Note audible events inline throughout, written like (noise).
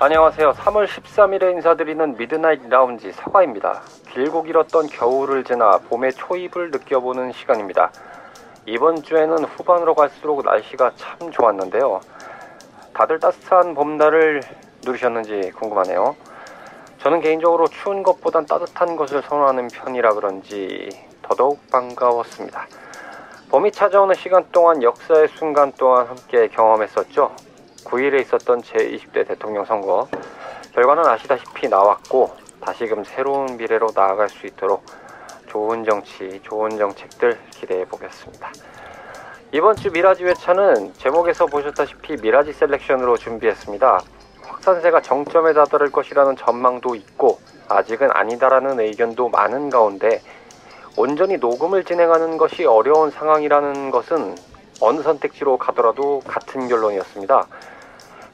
안녕하세요. 3월 13일에 인사드리는 미드나잇 라운지 서가입니다. 길고 길었던 겨울을 지나 봄의 초입을 느껴보는 시간입니다. 이번 주에는 후반으로 갈수록 날씨가 참 좋았는데요. 다들 따뜻한 봄날을 누리셨는지 궁금하네요. 저는 개인적으로 추운 것보단 따뜻한 것을 선호하는 편이라 그런지 더더욱 반가웠습니다. 봄이 찾아오는 시간 동안 역사의 순간 동안 함께 경험했었죠. 9일에 있었던 제20대 대통령 선거. 결과는 아시다시피 나왔고, 다시금 새로운 미래로 나아갈 수 있도록 좋은 정치, 좋은 정책들 기대해 보겠습니다. 이번 주 미라지 회차는 제목에서 보셨다시피 미라지 selection으로 준비했습니다. 확산세가 정점에 다다를 것이라는 전망도 있고, 아직은 아니다라는 의견도 많은 가운데, 온전히 녹음을 진행하는 것이 어려운 상황이라는 것은 어느 선택지로 가더라도 같은 결론이었습니다.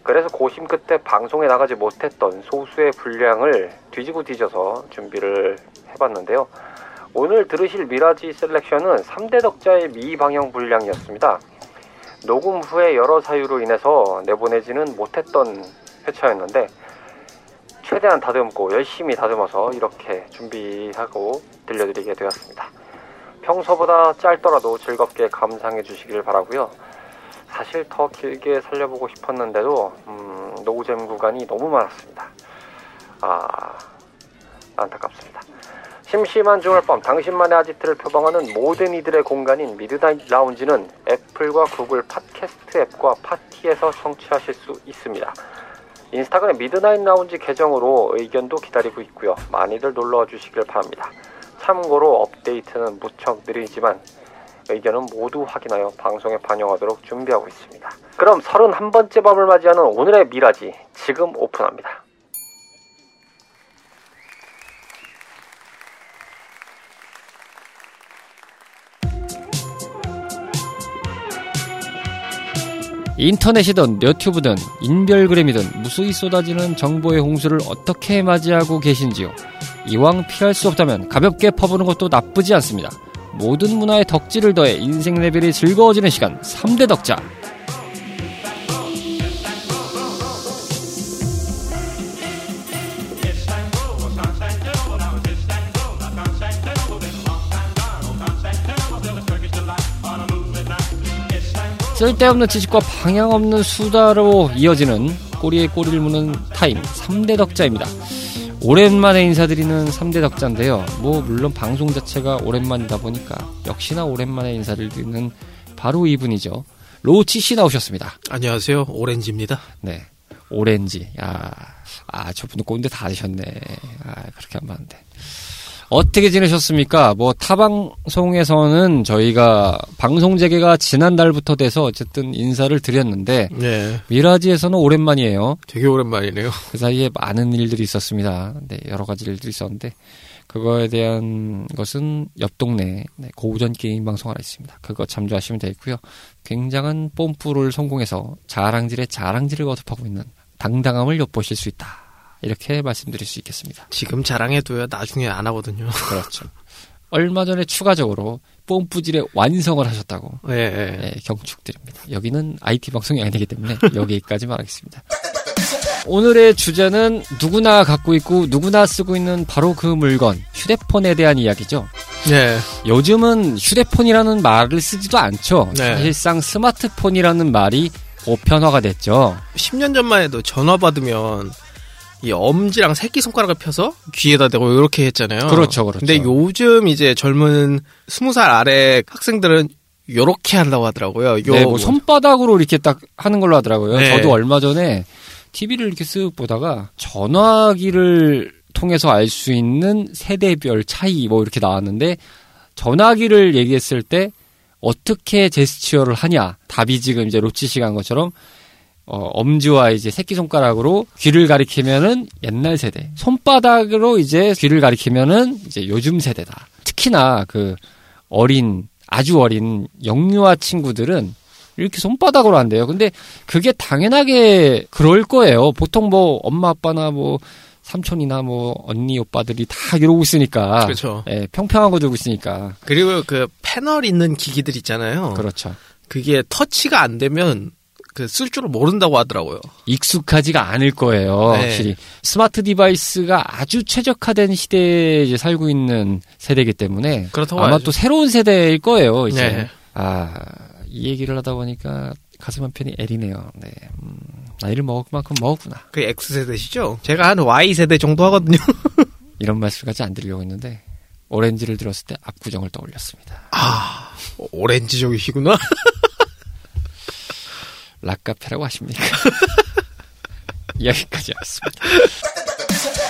그래서 고심 끝에 방송에 나가지 못했던 소수의 분량을 뒤지고 뒤져서 준비를 해봤는데요. 오늘 들으실 미라지 셀렉션은 3대 덕자의 미방영 분량이었습니다. 녹음 후에 여러 사유로 인해서 내보내지는 못했던 회차였는데 최대한 다듬고 열심히 다듬어서 이렇게 준비하고 들려드리게 되었습니다. 평소보다 짧더라도 즐겁게 감상해 주시길 바라고요. 사실 더 길게 살려보고 싶었는데도 음, 노잼 구간이 너무 많았습니다. 아 안타깝습니다. 심심한 주말밤 당신만의 아지트를 표방하는 모든 이들의 공간인 미드나잇 라운지는 애플과 구글 팟캐스트 앱과 팟티에서 청취하실 수 있습니다. 인스타그램 미드나잇 라운지 계정으로 의견도 기다리고 있고요. 많이들 놀러와 주시길 바랍니다. 참고로 업데이트는 무척 느리지만 의견은 모두 확인하여 방송에 반영하도록 준비하고 있습니다. 그럼 31번째 밤을 맞이하는 오늘의 미라지 지금 오픈합니다. 인터넷이든 유튜브든 인별그램이든 무수히 쏟아지는 정보의 홍수를 어떻게 맞이하고 계신지요? 이왕 피할 수 없다면 가볍게 퍼부는 것도 나쁘지 않습니다. 모든 문화의 덕질을 더해 인생 레벨이 즐거워지는 시간 3대 덕자 쓸데없는 지식과 방향 없는 수다로 이어지는 꼬리에 꼬리를 무는 타임 3대 덕자입니다. 오랜만에 인사드리는 3대 덕자인데요. 뭐 물론 방송 자체가 오랜만이다 보니까 역시나 오랜만에 인사를 드리는 바로 이분이죠. 로치 씨 나오셨습니다. 안녕하세요. 오렌지입니다. 네. 오렌지. 야. 아, 저분도 꼰대 다 되셨네. 아, 그렇게 하면 안 돼. 어떻게 지내셨습니까? 뭐 타방송에서는 저희가 방송 재개가 지난달부터 돼서 어쨌든 인사를 드렸는데 네. 미라지에서는 오랜만이에요. 되게 오랜만이네요. (laughs) 그 사이에 많은 일들이 있었습니다. 네, 여러 가지 일들이 있었는데 그거에 대한 것은 옆 동네 네, 고우전 게임 방송 하나 있습니다. 그거 참조하시면 되겠고요. 굉장한 뽐뿌를 성공해서 자랑질에 자랑질을 거듭하고 있는 당당함을 엿보실 수 있다. 이렇게 말씀드릴 수 있겠습니다. 지금 자랑해도요. 나중에 안 하거든요. (laughs) 그렇죠. 얼마 전에 추가적으로 뽐뿌질의 완성을 하셨다고 예, 예. 네, 경축드립니다. 여기는 IT 방송이 아니기 때문에 (laughs) 여기까지만 하겠습니다. 오늘의 주제는 누구나 갖고 있고 누구나 쓰고 있는 바로 그 물건 휴대폰에 대한 이야기죠. 네. 요즘은 휴대폰이라는 말을 쓰지도 않죠. 네. 사실상 스마트폰이라는 말이 보편화가 됐죠. 10년 전만 해도 전화 받으면 이 엄지랑 새끼 손가락을 펴서 귀에다 대고 이렇게 했잖아요. 그렇죠, 그렇죠. 근데 요즘 이제 젊은 20살 아래 학생들은 요렇게 한다고 하더라고요. 요 네, 뭐 손바닥으로 이렇게 딱 하는 걸로 하더라고요. 네. 저도 얼마 전에 TV를 이렇게 쓱 보다가 전화기를 통해서 알 수 있는 세대별 차이 뭐 이렇게 나왔는데 전화기를 얘기했을 때 어떻게 제스처를 하냐 답이 지금 이제 로치 씨가 한 것처럼 어, 엄지와 이제 새끼손가락으로 귀를 가리키면은 옛날 세대. 손바닥으로 이제 귀를 가리키면은 이제 요즘 세대다. 특히나 그 어린, 아주 어린 영유아 친구들은 이렇게 손바닥으로 한대요. 근데 그게 당연하게 그럴 거예요. 보통 뭐 엄마 아빠나 뭐 삼촌이나 뭐 언니 오빠들이 다 이러고 있으니까. 그렇죠. 예, 평평하고 들고 있으니까. 그리고 그 패널 있는 기기들 있잖아요. 그렇죠. 그게 터치가 안 되면 그 쓸 줄을 모른다고 하더라고요. 익숙하지가 않을 거예요. 네. 확실히 smart device가 아주 최적화된 시대에 이제 살고 있는 세대이기 때문에 그렇다고 아마 봐야죠. 또 새로운 세대일 거예요. 이제 네. 아, 이 얘기를 하다 보니까 가슴 한편이 애리네요. 네. 음, 나이를 먹을 만큼 먹었구나. 그 X세대시죠? 제가 한 Y세대 정도 하거든요. (laughs) 이런 말씀까지 안 드리려고 했는데 오렌지를 들었을 때 압구정을 떠올렸습니다. 아, 오렌지족이시구나. (laughs) 락카페라고 하십니까? (laughs) 여기까지 하겠습니다.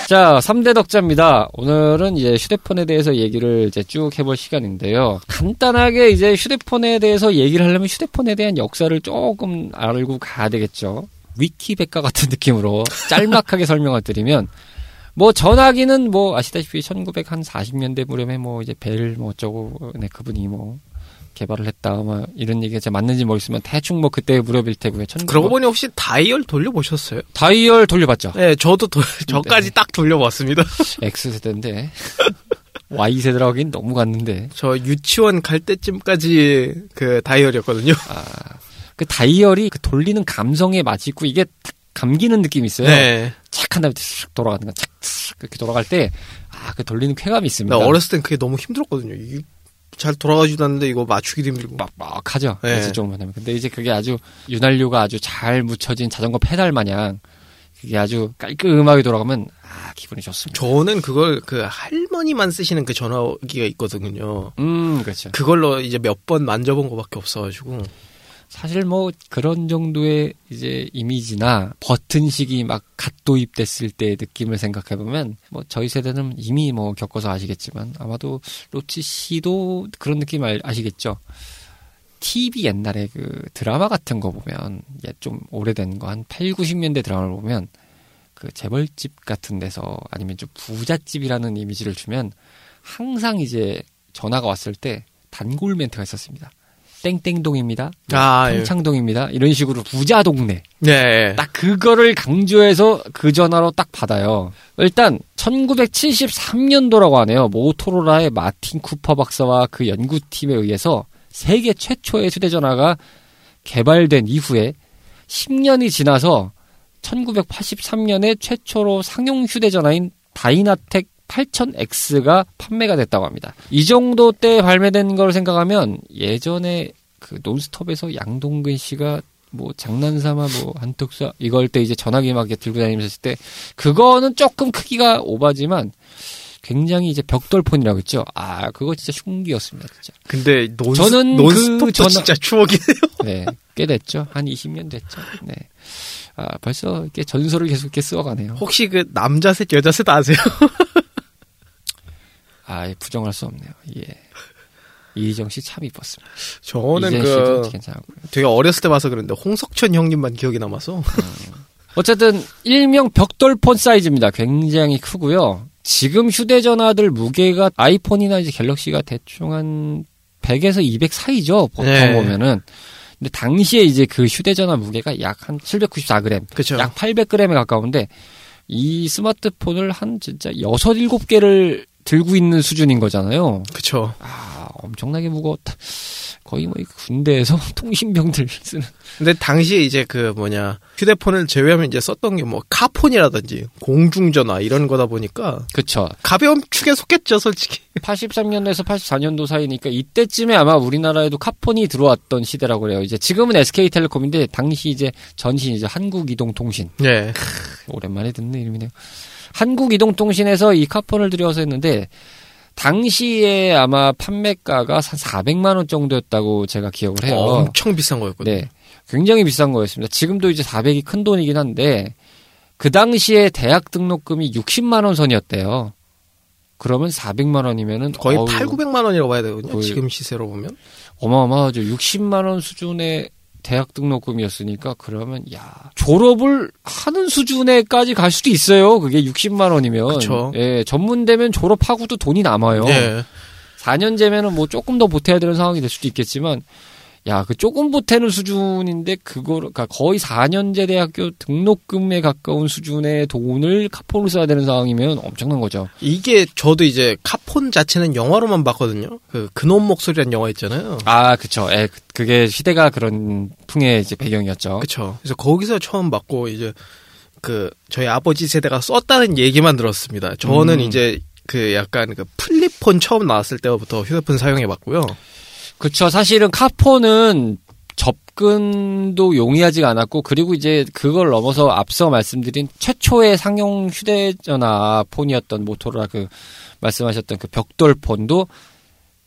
자, 3대 덕자입니다. 오늘은 이제 휴대폰에 대해서 얘기를 이제 쭉 해볼 시간인데요. 간단하게 이제 휴대폰에 대해서 얘기를 하려면 휴대폰에 대한 역사를 조금 알고 가야 되겠죠. 위키백과 같은 느낌으로 짤막하게 (laughs) 설명을 드리면, 뭐 전화기는 뭐 아시다시피 1940년대 무렵에 뭐 이제 벨 뭐 어쩌고 네 그분이 뭐 개발을 했다 뭐 이런 얘기가 진짜 맞는지 모르겠지만 대충 뭐 그때 무렵일 테고요. 1900 그러고 보니 혹시 다이얼 돌려보셨어요? 다이얼 돌려봤죠. 네, 저도 돌, 저까지 딱 돌려봤습니다. (laughs) X 세대인데 (laughs) Y 세대라고 하긴 너무 갔는데 저 유치원 갈 때쯤까지 그 다이얼이었거든요. 그 다이얼이 그 돌리는 감성에 맞고 이게 탁 감기는 느낌이 있어요. 네. 착한 다음에 싹 돌아가는 거, 착, 착 이렇게 돌아갈 때, 아, 그 돌리는 쾌감이 있습니다. 나 어렸을 땐 그게 너무 힘들었거든요. 잘 돌아가지도 않는데 이거 맞추기도 힘들고. 빡빡하죠. 네. 그래서 좀 하면. 근데 이제 그게 아주 윤활유가 아주 잘 묻혀진 자전거 페달 마냥 그게 아주 깔끔하게 돌아가면 아 기분이 좋습니다. 저는 그걸 그 할머니만 쓰시는 그 전화기가 있거든요. 음 그렇죠. 그걸로 이제 몇 번 만져본 것밖에 없어가지고. 사실 뭐 그런 정도의 이제 이미지나 버튼식이 막 갓 도입됐을 때의 느낌을 생각해 보면 뭐 저희 세대는 이미 뭐 겪어서 아시겠지만 아마도 로치 씨도 그런 느낌 알, 아시겠죠. TV 옛날에 그 드라마 같은 거 보면 예, 좀 오래된 거 한 8, 90년대 드라마를 보면 그 재벌집 같은 데서 아니면 좀 부잣집이라는 이미지를 주면 항상 이제 전화가 왔을 때 단골 멘트가 있었습니다. 땡땡동입니다. 아, 예. 평창동입니다. 이런 식으로 부자 동네. 네. 딱 그거를 강조해서 그 전화로 딱 받아요. 일단 1973년도라고 하네요. 모토로라의 마틴 쿠퍼 박사와 그 연구팀에 의해서 세계 최초의 휴대전화가 개발된 이후에 10년이 지나서 1983년에 최초로 상용 휴대전화인 다이나텍 8000X가 판매가 됐다고 합니다. 이 정도 때 발매된 걸 생각하면 예전에 그 논스톱에서 양동근 씨가 뭐 장난삼아 뭐 한턱사 이걸 때 이제 전화기 막 들고 다니면서 했을 때 그거는 조금 크기가 오바지만 굉장히 이제 벽돌폰이라고 했죠. 아 그거 진짜 흉기였습니다, 진짜. 근데 논스, 저는 논스톱도 그 전화- 진짜 추억이네요. (laughs) 네, 꽤 됐죠. 한 20년 됐죠. 네. 아 벌써 이렇게 전설을 계속 이렇게 쓰어가네요. 혹시 그 남자 셋 여자 셋 아세요? (laughs) 아 부정할 수 없네요. 예. 이희정 씨 참 이뻤습니다. 저는 그. 되게 어렸을 때 봐서 그런데 홍석천 형님만 기억이 남아서 어쨌든 일명 벽돌 폰 사이즈입니다. 굉장히 크고요. 지금 휴대전화들 무게가 아이폰이나 이제 갤럭시가 대충 한 100에서 200 사이죠. 보통 네. 보면은. 근데 당시에 이제 그 휴대전화 무게가 약 한 794g, 그렇죠. 약 800g에 가까운데 이 스마트폰을 한 진짜 6, 7개를 들고 있는 수준인 거잖아요. 그쵸. 아, 엄청나게 무거웠다. 거의 뭐 군대에서 (laughs) 통신병들 쓰는 근데 당시에 이제 그 뭐냐 휴대폰을 제외하면 이제 썼던 게 뭐 카폰이라든지 공중전화 이런 거다 보니까 그쵸. 가벼운 축에 속했죠 솔직히. (laughs) 83년도에서 84년도 사이니까 이때쯤에 아마 우리나라에도 카폰이 들어왔던 시대라고 그래요. 이제 지금은 SK텔레콤인데 당시 이제 전신 이제 한국이동통신 네. 오랜만에 듣는 이름이네요. 한국이동통신에서 이 카폰을 들여서 했는데 당시에 아마 판매가가 한 400만 원 정도였다고 제가 기억을 해요. 엄청 비싼 거였거든요. 네. 굉장히 비싼 거였습니다. 지금도 이제 400이 큰 돈이긴 한데 그 당시에 대학 등록금이 60만 원 선이었대요. 그러면 400만 원이면은 거의 어우, 8, 900만 원이라고 봐야 되거든요. 지금 시세로 보면. 어마어마하죠. 60만 원 수준의 대학 등록금이었으니까 그러면 야 졸업을 하는 수준에까지 갈 수도 있어요. 그게 60만 원이면 그쵸. 예 전문대면 졸업하고도 돈이 남아요. 예. 4년제면은 뭐 조금 더 보태야 되는 상황이 될 수도 있겠지만 야 그 조금 보태는 수준인데 그거를 그러니까 거의 4년제 대학교 등록금에 가까운 수준의 돈을 카폰을 써야 되는 상황이면 엄청난 거죠. 이게 저도 이제 카폰 자체는 영화로만 봤거든요. 그 그놈 목소리라는 영화 있잖아요. 아 그쵸. 예 그- 그게 시대가 그런 풍의 이제 배경이었죠. 그쵸. 그래서 거기서 처음 봤고 이제 그 저희 아버지 세대가 썼다는 얘기만 들었습니다. 저는 음. 이제 그 약간 그 플립폰 처음 나왔을 때부터 휴대폰 사용해 봤고요. 그쵸. 사실은 카폰은 접근도 용이하지가 않았고, 그리고 이제 그걸 넘어서 앞서 말씀드린 최초의 상용 휴대전화 폰이었던 모토로라 그 말씀하셨던 그 벽돌 폰도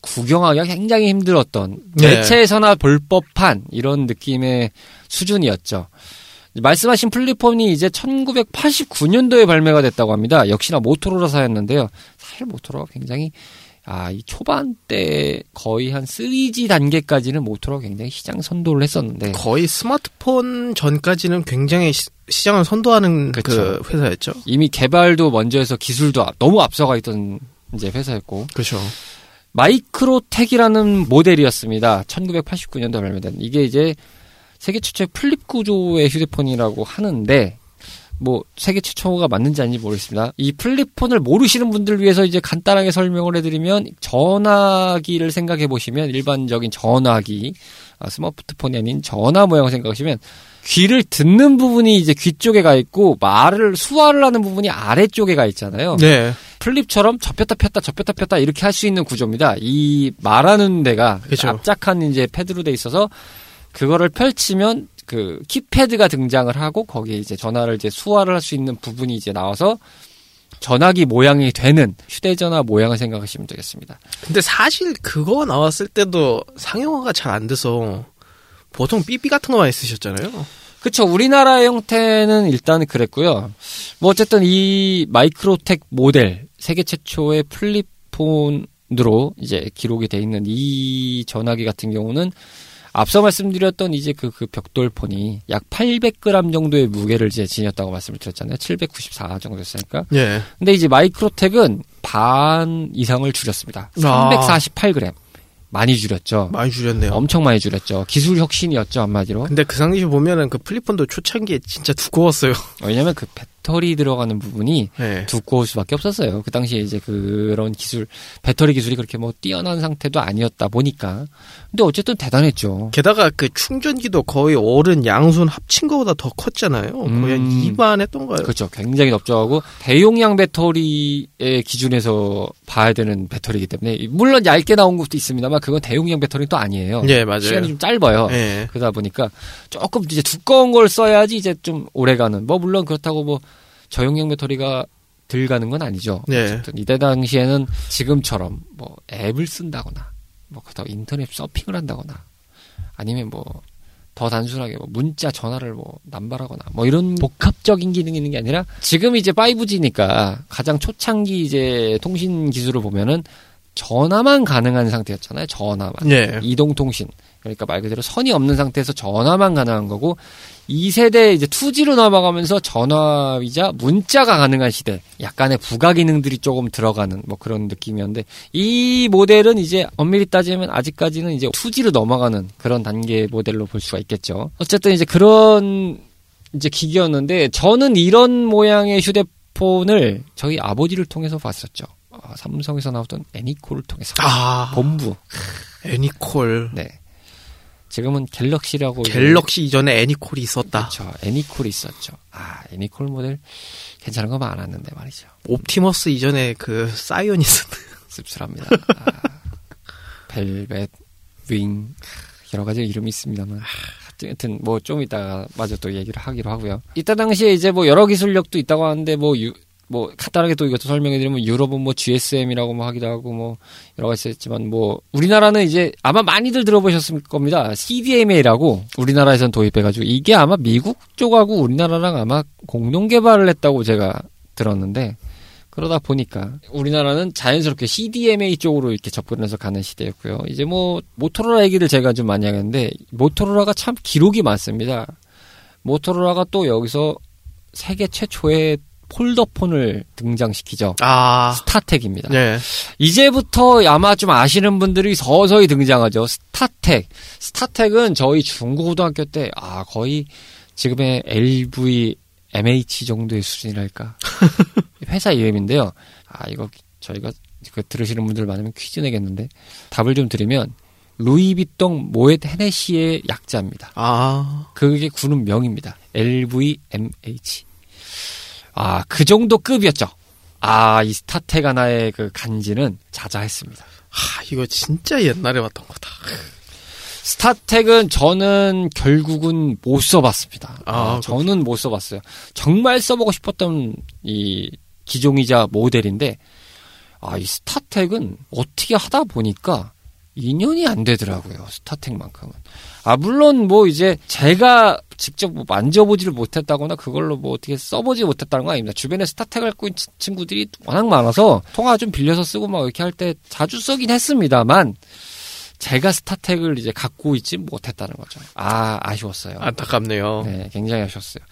구경하기가 굉장히 힘들었던 네. 매체에서나 볼 법한 이런 느낌의 수준이었죠. 말씀하신 플립폰이 이제 1989년도에 발매가 됐다고 합니다. 역시나 모토로라사였는데요. 사실 모토로가 굉장히 아, 이 초반 때 거의 한 3G 단계까지는 모토로가 굉장히 시장 선도를 했었는데 거의 스마트폰 전까지는 굉장히 시, 시장을 선도하는 그 그쵸. 회사였죠. 이미 개발도 먼저 해서 기술도 앞- 너무 앞서가 있던 이제 회사였고 그렇죠. 마이크로택이라는 모델이었습니다. 1989년도에 발매된 이게 이제 세계 최초의 flip 구조의 휴대폰이라고 하는데 뭐 세계 최초가 맞는지 아닌지 모르겠습니다. 이 플립폰을 모르시는 분들 위해서 이제 간단하게 설명을 해드리면 전화기를 생각해 보시면 일반적인 전화기 아, 스마트폰이 아닌 전화 모양을 생각하시면 귀를 듣는 부분이 이제 귀 쪽에 가 있고 말을 수화를 하는 부분이 아래쪽에 가 있잖아요. 네. 플립처럼 접혔다 폈다 접혔다 폈다 이렇게 할 수 있는 구조입니다. 이 말하는 데가 그쵸. 압착한 이제 패드로 돼 있어서 그거를 펼치면 그 키패드가 등장을 하고 거기에 이제 전화를 이제 수화를 할 수 있는 부분이 이제 나와서 전화기 모양이 되는 휴대전화 모양을 생각하시면 되겠습니다. 근데 사실 그거 나왔을 때도 상용화가 잘 안 돼서 보통 삐삐 같은 거 많이 쓰셨잖아요. 그쵸. 우리나라의 형태는 일단 그랬고요. 뭐 어쨌든 이 마이크로텍 모델 세계 최초의 플립폰으로 이제 기록이 돼 있는 이 전화기 같은 경우는 앞서 말씀드렸던 이제 그, 그 벽돌폰이 약 800g 정도의 무게를 이제 지녔다고 말씀을 드렸잖아요. 794 정도 였으니까. 예. 근데 이제 마이크로텍은 반 이상을 줄였습니다. 아. 348g. 많이 줄였죠. 많이 줄였네요. 엄청 많이 줄였죠. 기술 혁신이었죠, 한마디로. 근데 그 당시 보면은 그 플립폰도 초창기에 진짜 두꺼웠어요. 왜냐면 그 배터리 들어가는 부분이 네. 두꺼울 수밖에 없었어요. 그 당시에 이제 그런 기술, 배터리 기술이 그렇게 뭐 뛰어난 상태도 아니었다 보니까. 근데 어쨌든 대단했죠. 게다가 그 충전기도 거의 어른 양손 합친 거보다 더 컸잖아요. 거의 한 음. 2만 했던가요? 그렇죠. 굉장히 넓적하고 대용량 배터리의 기준에서 봐야 되는 배터리이기 때문에 물론 얇게 나온 것도 있습니다만 그건 대용량 배터리는 또 아니에요. 예, 맞아요. 시간이 좀 짧아요. 예. 그러다 보니까 조금 이제 두꺼운 걸 써야지 이제 좀 오래 가는. 뭐 물론 그렇다고 뭐 저용량 배터리가 들 가는 건 아니죠. 네. 어쨌든 이때 당시에는 지금처럼 뭐 앱을 쓴다거나 뭐 그렇다고 인터넷 서핑을 한다거나 아니면 뭐 더 단순하게 뭐 문자 전화를 뭐 남발하거나 뭐 이런 복합적인 기능이 있는 게 아니라 지금 이제 5G니까 가장 초창기 이제 통신 기술을 보면은 전화만 가능한 상태였잖아요. 전화만. 예. 이동통신. 그러니까 말 그대로 선이 없는 상태에서 전화만 가능한 거고 2세대 이제 2G로 넘어가면서 전화이자 문자가 가능한 시대. 약간의 부가 기능들이 조금 들어가는 뭐 그런 느낌이었는데 이 모델은 이제 엄밀히 따지면 아직까지는 이제 2G로 넘어가는 그런 단계 모델로 볼 수가 있겠죠. 어쨌든 이제 그런 이제 기기였는데 저는 이런 모양의 휴대폰을 저희 아버지를 통해서 봤었죠. 아, 삼성에서 나왔던 애니콜을 통해서 아, 본부. 애니콜. 네. 지금은 갤럭시라고 갤럭시 이전에 애니콜이 있었다. 그렇죠. 애니콜이 있었죠. 아, 애니콜 모델 괜찮은 거 많았는데 말이죠. 옵티머스 이전에 그 사이언 있었다. (laughs) 씁쓸합니다. 아, 벨벳, 윙 여러 가지 이름이 있습니다만 하여튼 뭐 좀 이따가 마저 또 얘기를 하기로 하고요. 이때 당시에 이제 뭐 여러 기술력도 있다고 하는데 뭐 유- 뭐 간단하게 또 이것도 설명해드리면 유럽은 뭐 GSM이라고 뭐 하기도 하고 뭐 여러 가지 있지만 뭐 우리나라는 이제 아마 많이들 들어보셨을 겁니다. CDMA라고 우리나라에선 도입해가지고 이게 아마 미국 쪽하고 우리나라랑 아마 공동 개발을 했다고 제가 들었는데 그러다 보니까 우리나라는 자연스럽게 CDMA 쪽으로 이렇게 접근해서 가는 시대였고요. 이제 뭐 모토로라 얘기를 제가 좀 많이 하겠는데 모토로라가 참 기록이 많습니다. 모토로라가 또 여기서 세계 최초의 폴더폰을 등장시키죠. 아, 스타텍입니다. 네. 이제부터 아마 좀 아시는 분들이 서서히 등장하죠. 스타텍. 스타텍은 저희 중고등학교 때, 아, 거의 지금의 LV, MH 정도의 수준이랄까. (laughs) 회사 이름인데요. 아, 이거 저희가 그 들으시는 분들 많으면 퀴즈 내겠는데, 답을 좀 드리면, 루이비통 모엣 헤네시의 약자입니다. 아, 그게 구는 명입니다. LVMH. 아, 그 정도 급이었죠. 아, 이 스타텍 하나의 그 간지는 자자했습니다. 하, 이거 진짜 옛날에 봤던 거다. 스타텍은 저는 결국은 못 써봤습니다. 아, 아, 저는 못 써봤어요. 정말 써보고 싶었던 이 기종이자 모델인데, 아, 이 스타텍은 어떻게 하다 보니까 2년이 안 되더라고요. 스타텍만큼은. 아, 물론 뭐 이제 제가 직접 뭐 만져보지를 못했다거나 그걸로 뭐 어떻게 써보지 못했다는 건 아닙니다. 주변에 스타텍 갖고 있는 치- 친구들이 워낙 많아서 통화 좀 빌려서 쓰고 막 이렇게 할 때 자주 쓰긴 했습니다만 제가 스타텍을 이제 갖고 있지 못했다는 거죠. 아, 아쉬웠어요. 안타깝네요. 네, 굉장히 아쉬웠어요.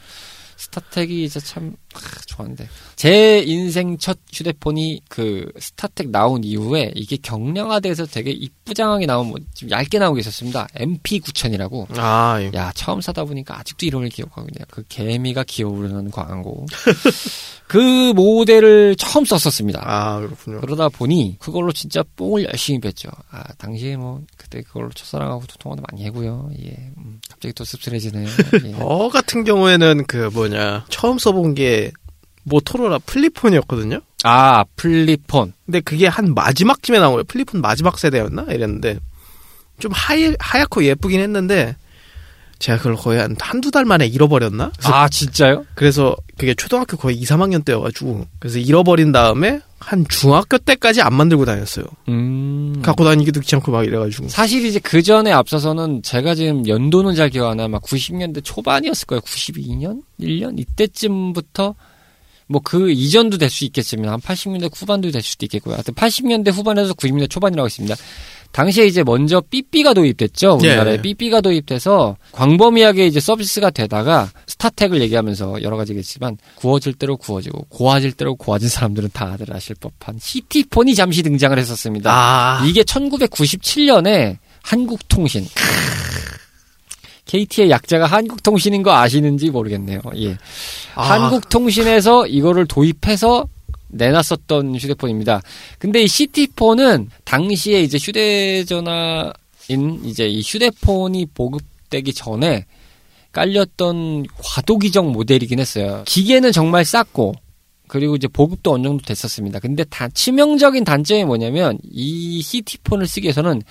스타텍이 이제 참 아, 좋았는데 제 인생 첫 휴대폰이 그 스타텍 나온 이후에 이게 경량화돼서 되게 이쁘장하게 나온 뭐 좀 얇게 게 있었습니다. MP9000이라고. 아, 예. 야 처음 사다 보니까 아직도 이름을 기억하고 있네요. 그 개미가 기어오르는 광고. (laughs) 그 모델을 처음 썼었습니다. 아, 그렇군요. 그러다 보니 그걸로 진짜 뽕을 열심히 뺐죠. 아 당시에 뭐 그때 그걸로 첫사랑하고도 통화도 많이 하고요. 예, 음, 갑자기 또 씁쓸해지네요. (laughs) 예. 저 같은 경우에는 그 뭐냐, 처음 써본 게 모토로라 플립폰이었거든요? 아 플립폰. 근데 그게 한 마지막쯤에 나온 거예요. 플립폰 마지막 세대였나? 이랬는데. 좀 하얘, 하얗고 예쁘긴 했는데, 제가 그걸 거의 한 한두 달 만에 잃어버렸나? 아 진짜요? 그래서 그게 초등학교 거의 2, 3학년 때여가지고, 그래서 잃어버린 다음에 한 중학교 때까지 안 만들고 다녔어요. 음. 갖고 다니기도 귀찮고 막 이래가지고. 사실 이제 그 전에 앞서서는 제가 지금 연도는 잘 기억 안 나. 막 90년대 초반이었을 거예요. 92년, 1년 이때쯤부터 뭐 그 이전도 될 수 있겠지만 한 80년대 후반도 될 수도 있겠고요. 하여튼 80년대 후반에서 90년대 초반이라고 했습니다. 당시에 이제 먼저 삐삐가 도입됐죠. 우리나라에 예. 삐삐가 도입돼서 광범위하게 이제 서비스가 되다가 스타텍을 얘기하면서 여러 가지겠지만 구워질 대로 구워지고 고와질 대로 고와진 사람들은 다들 아실 법한 시티폰이 잠시 등장을 했었습니다. 아, 이게 1997년에 한국통신. KT의 약자가 한국통신인 거 아시는지 모르겠네요. 예. 아. 한국통신에서 이거를 도입해서 내놨었던 휴대폰입니다. 근데 이 시티폰은 당시에 이제 휴대전화인 이제 이 휴대폰이 보급되기 전에 깔렸던 과도기적 모델이긴 했어요. 기계는 정말 쌌고 그리고 이제 보급도 어느 정도 됐었습니다. 근데 다 치명적인 단점이 뭐냐면 이 시티폰을 쓰기 위해서는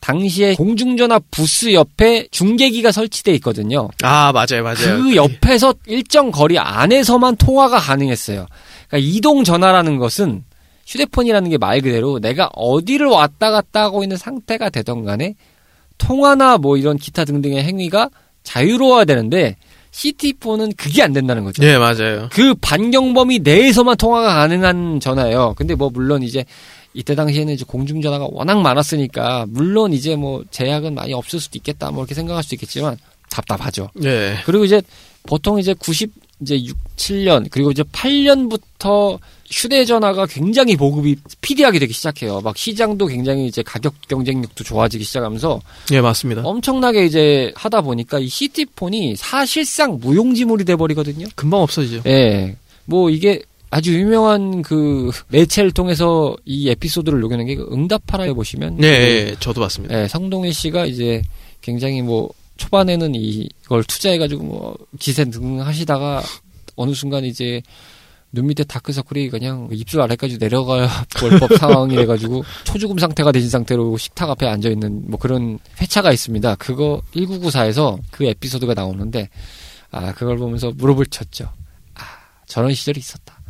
당시에 공중전화 부스 옆에 중계기가 설치돼 있거든요. 아, 맞아요, 맞아요. 그 옆에서 일정 거리 안에서만 통화가 가능했어요. 그러니까 이동 전화라는 것은 휴대폰이라는 게 말 그대로 내가 어디를 왔다 갔다 하고 있는 상태가 되던 간에 통화나 뭐 이런 기타 등등의 행위가 자유로워야 되는데 시티폰은 그게 안 된다는 거죠. 네, 맞아요. 그 반경 범위 내에서만 통화가 가능한 전화예요. 근데 뭐 물론 이제 이때 당시에는 이제 공중 전화가 워낙 많았으니까 물론 이제 뭐 제약은 많이 없을 수도 있겠다 뭐 이렇게 생각할 수도 있겠지만 답답하죠. 네. 그리고 이제 보통 이제 90 이제 6, 7년 그리고 이제 8년부터 휴대전화가 굉장히 보급이 스피디하게 되기 시작해요. 막 시장도 굉장히 이제 가격 경쟁력도 좋아지기 시작하면서 예, 맞습니다. 엄청나게 이제 하다 보니까 이 시티폰이 사실상 무용지물이 돼 버리거든요. 금방 없어지죠. 예. 뭐 이게 아주 유명한 그 매체를 통해서 이 에피소드를 녹여낸 게그 응답하라에 보시면 네, 예, 저도 봤습니다. 예, 성동일 씨가 이제 굉장히 뭐 초반에는 이걸 투자해가지고 뭐 기세 등하시다가 어느 순간 이제 눈 밑에 다크서클이 그냥 입술 아래까지 내려갈 (laughs) 법 상황이 돼가지고 초죽음 상태가 되신 상태로 식탁 앞에 앉아 있는 뭐 그런 회차가 있습니다. 그거 1994에서 그 에피소드가 나오는데 아 그걸 보면서 무릎을 쳤죠. 아 저런 시절이 있었다.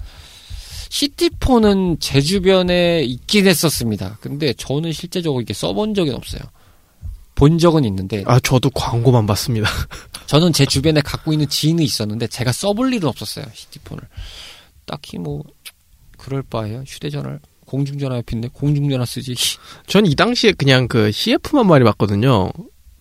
시티폰은 제 주변에 있긴 했었습니다. 근데 저는 실제적으로 이게 써본 적은 없어요. 본 적은 있는데 아 저도 광고만 봤습니다. (laughs) 저는 제 주변에 갖고 있는 지인이 있었는데 제가 써볼 일은 없었어요. 시티폰을. 딱히 뭐 그럴 바에요. 휴대전화를 공중전화 옆인데 공중전화 쓰지. (laughs) 전 이 당시에 그냥 그 CF만 많이 봤거든요.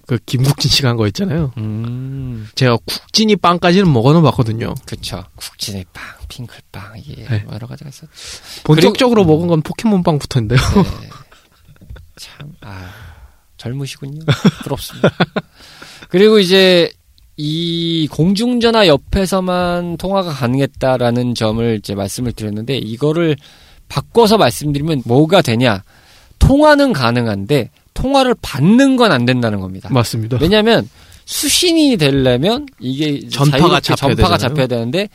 그 김국진 씨가 한 거 있잖아요. 음, 제가 국진이 빵까지는 먹어는 봤거든요. 그쵸. 국진의 빵, 핑클빵, 예, 네. 뭐 여러 가지가 있었죠. 본격적으로 그리고- 먹은 건 포켓몬 빵부터인데요. 네. (laughs) 참, 아, 젊으시군요. 부럽습니다. (laughs) 그리고 이제 이 공중전화 옆에서만 통화가 가능했다라는 점을 이제 말씀을 드렸는데 이거를 바꿔서 말씀드리면 뭐가 되냐? 통화는 가능한데 통화를 받는 건 안 된다는 겁니다. 맞습니다. 왜냐하면 수신이 되려면 이게 전파가 잡혀야 전파가. 잡혀야 되는데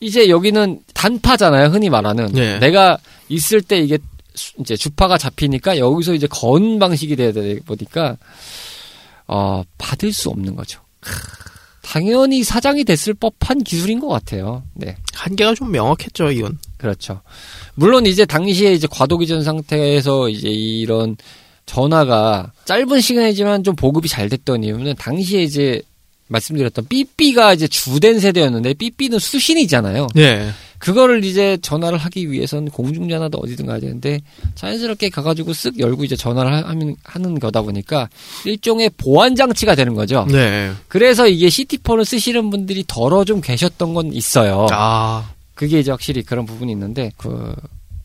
이제 여기는 단파잖아요. 흔히 말하는 네. 내가 있을 때 이게 수- 이제 주파가 잡히니까 여기서 이제 건 방식이 돼야 되다 보니까 어 받을 수 없는 거죠. 크, 당연히 사장이 됐을 법한 기술인 것 같아요. 네. 한계가 좀 명확했죠, 이건. 그렇죠. 물론 이제 당시에 이제 과도기전 상태에서 이제 이런 전화가 짧은 시간이지만 좀 보급이 잘 됐던 이유는 당시에 이제 말씀드렸던 삐삐가 이제 주된 세대였는데 삐삐는 수신이잖아요. 예. 그거를 이제 전화를 하기 위해서는 공중전화도 어디든 가야 되는데 자연스럽게 가가지고 쓱 열고 이제 전화를 하- 하면 하는 거다 보니까 일종의 보안 장치가 되는 거죠. 네. 그래서 이게 시티폰을 쓰시는 분들이 덜어 좀 계셨던 건 있어요. 아, 그게 이제 확실히 그런 부분이 있는데 그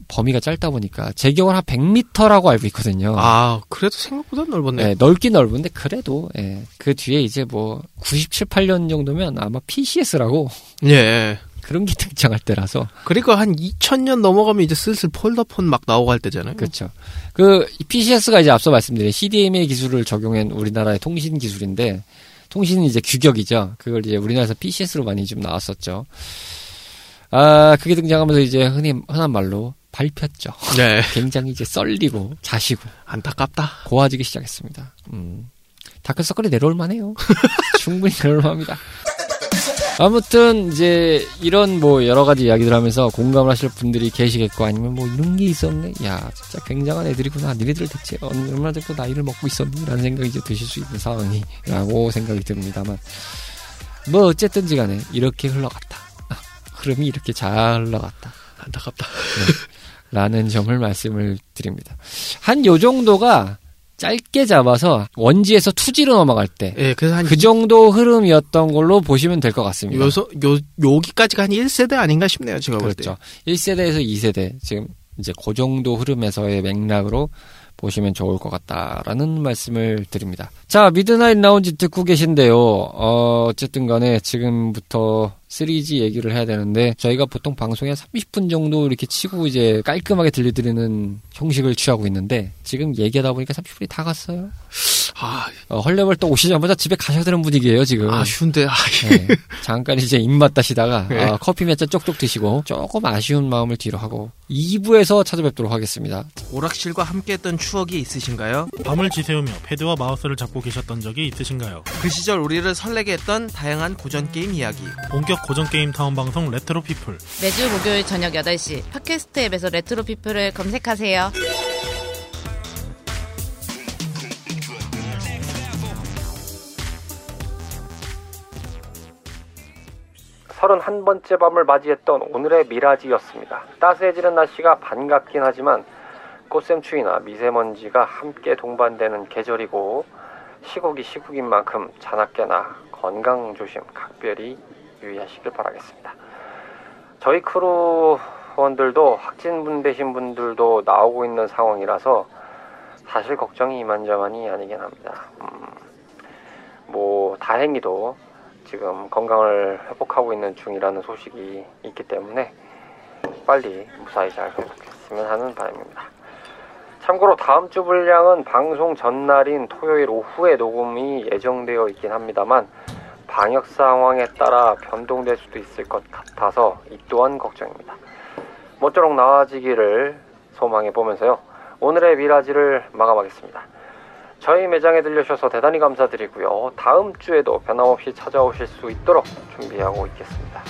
범위가 짧다 보니까 제 경우는 한 100m라고 알고 있거든요. 아, 그래도 생각보다 넓었네. 네, 넓긴 넓은데 그래도 예, 그 뒤에 이제 뭐 97, 8년 정도면 아마 PCS라고 예. 그런 게 (laughs) 등장할 때라서 그리고 한 2000년 넘어가면 이제 슬슬 폴더폰 막 나오고 할 때잖아요. 그렇죠. 그 PCS가 이제 앞서 말씀드린 CDMA 기술을 적용한 우리나라의 통신 기술인데 통신은 이제 규격이죠. 그걸 이제 우리나라에서 PCS로 많이 좀 나왔었죠. 아 그게 등장하면서 이제 흔히 흔한 말로 밟혔죠. 네. (laughs) 굉장히 이제 썰리고 자시고 안타깝다. 고와지기 시작했습니다. 음. 다크서클이 내려올 만해요. (laughs) 충분히 내려올 만합니다. 아무튼 이제 이런 뭐 여러 가지 이야기들 하면서 공감을 하실 분들이 계시겠고 아니면 뭐 이런 게 있었네. 야 진짜 굉장한 애들이구나. 니네들 대체 얼마나 정도 나이를 먹고 있었니? 라는 생각이 이제 드실 수 있는 상황이라고 생각이 듭니다만 뭐 어쨌든지 간에 이렇게 흘러갔다. 아, 흐름이 이렇게 잘 흘러갔다. 안타깝다. 라는 점을 말씀을 드립니다. 한 요 정도가 짧게 잡아서 1G에서 2G로 넘어갈 때 그 예, 그래서 한 정도 흐름이었던 걸로 보시면 될 것 같습니다. 요서 요 여기까지가 한 1세대 아닌가 싶네요, 제가 볼 때. 그렇죠. 1세대에서 2세대 지금 이제 그 정도 흐름에서의 맥락으로 보시면 좋을 것 같다라는 말씀을 드립니다. 자, 미드나잇 라운지 듣고 계신데요. 어, 어쨌든 간에 지금부터 3G 얘기를 해야 되는데 저희가 보통 방송에 30분 정도 이렇게 치고 이제 깔끔하게 들려드리는 형식을 취하고 있는데 지금 얘기하다 보니까 30분이 다 갔어요. 아, 어, 헐레벌떡 오시자마자 집에 가셔야 되는 분위기예요, 지금. 아쉬운데. 아, 네. 잠깐 이제 입맛 다시다가 네. 아, 커피 몇 잔 쪽쪽 드시고 조금 아쉬운 마음을 뒤로 하고 2부에서 찾아뵙도록 하겠습니다. 오락실과 함께했던 추억이 있으신가요? 밤을 지새우며 패드와 마우스를 잡고 계셨던 적이 있으신가요? 그 시절 우리를 설레게 했던 다양한 고전 게임 이야기. 본격 고전 게임 타운 방송 Retro People 매주 목요일 저녁 8시 팟캐스트 앱에서 Retro People을 검색하세요. 31번째 밤을 맞이했던 오늘의 미라지였습니다. 따스해지는 날씨가 반갑긴 하지만 꽃샘추위나 미세먼지가 함께 동반되는 계절이고 시국이 시국인 만큼 자나깨나 건강 조심 각별히 유의하시길 바라겠습니다. 저희 크루원들도 확진분 되신 분들도 나오고 있는 상황이라서 사실 걱정이 이만저만이 아니긴 합니다. 음, 뭐 다행히도 지금 건강을 회복하고 있는 중이라는 소식이 있기 때문에 빨리 무사히 잘 회복했으면 하는 바람입니다. 참고로 다음 주 분량은 방송 전날인 토요일 오후에 녹음이 예정되어 있긴 합니다만 방역 상황에 따라 변동될 수도 있을 것 같아서 이 또한 걱정입니다. 모쪼록 나아지기를 소망해 보면서요. 오늘의 미라지를 마감하겠습니다. 저희 매장에 들려주셔서 대단히 감사드리고요. 다음 주에도 변함없이 찾아오실 수 있도록 준비하고 있겠습니다.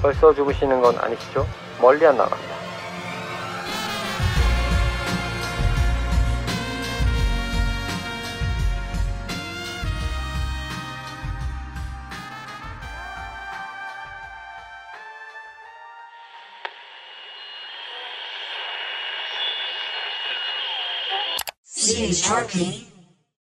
벌써 죽으시는 건 아니시죠? 멀리 안 나갑니다. CHRP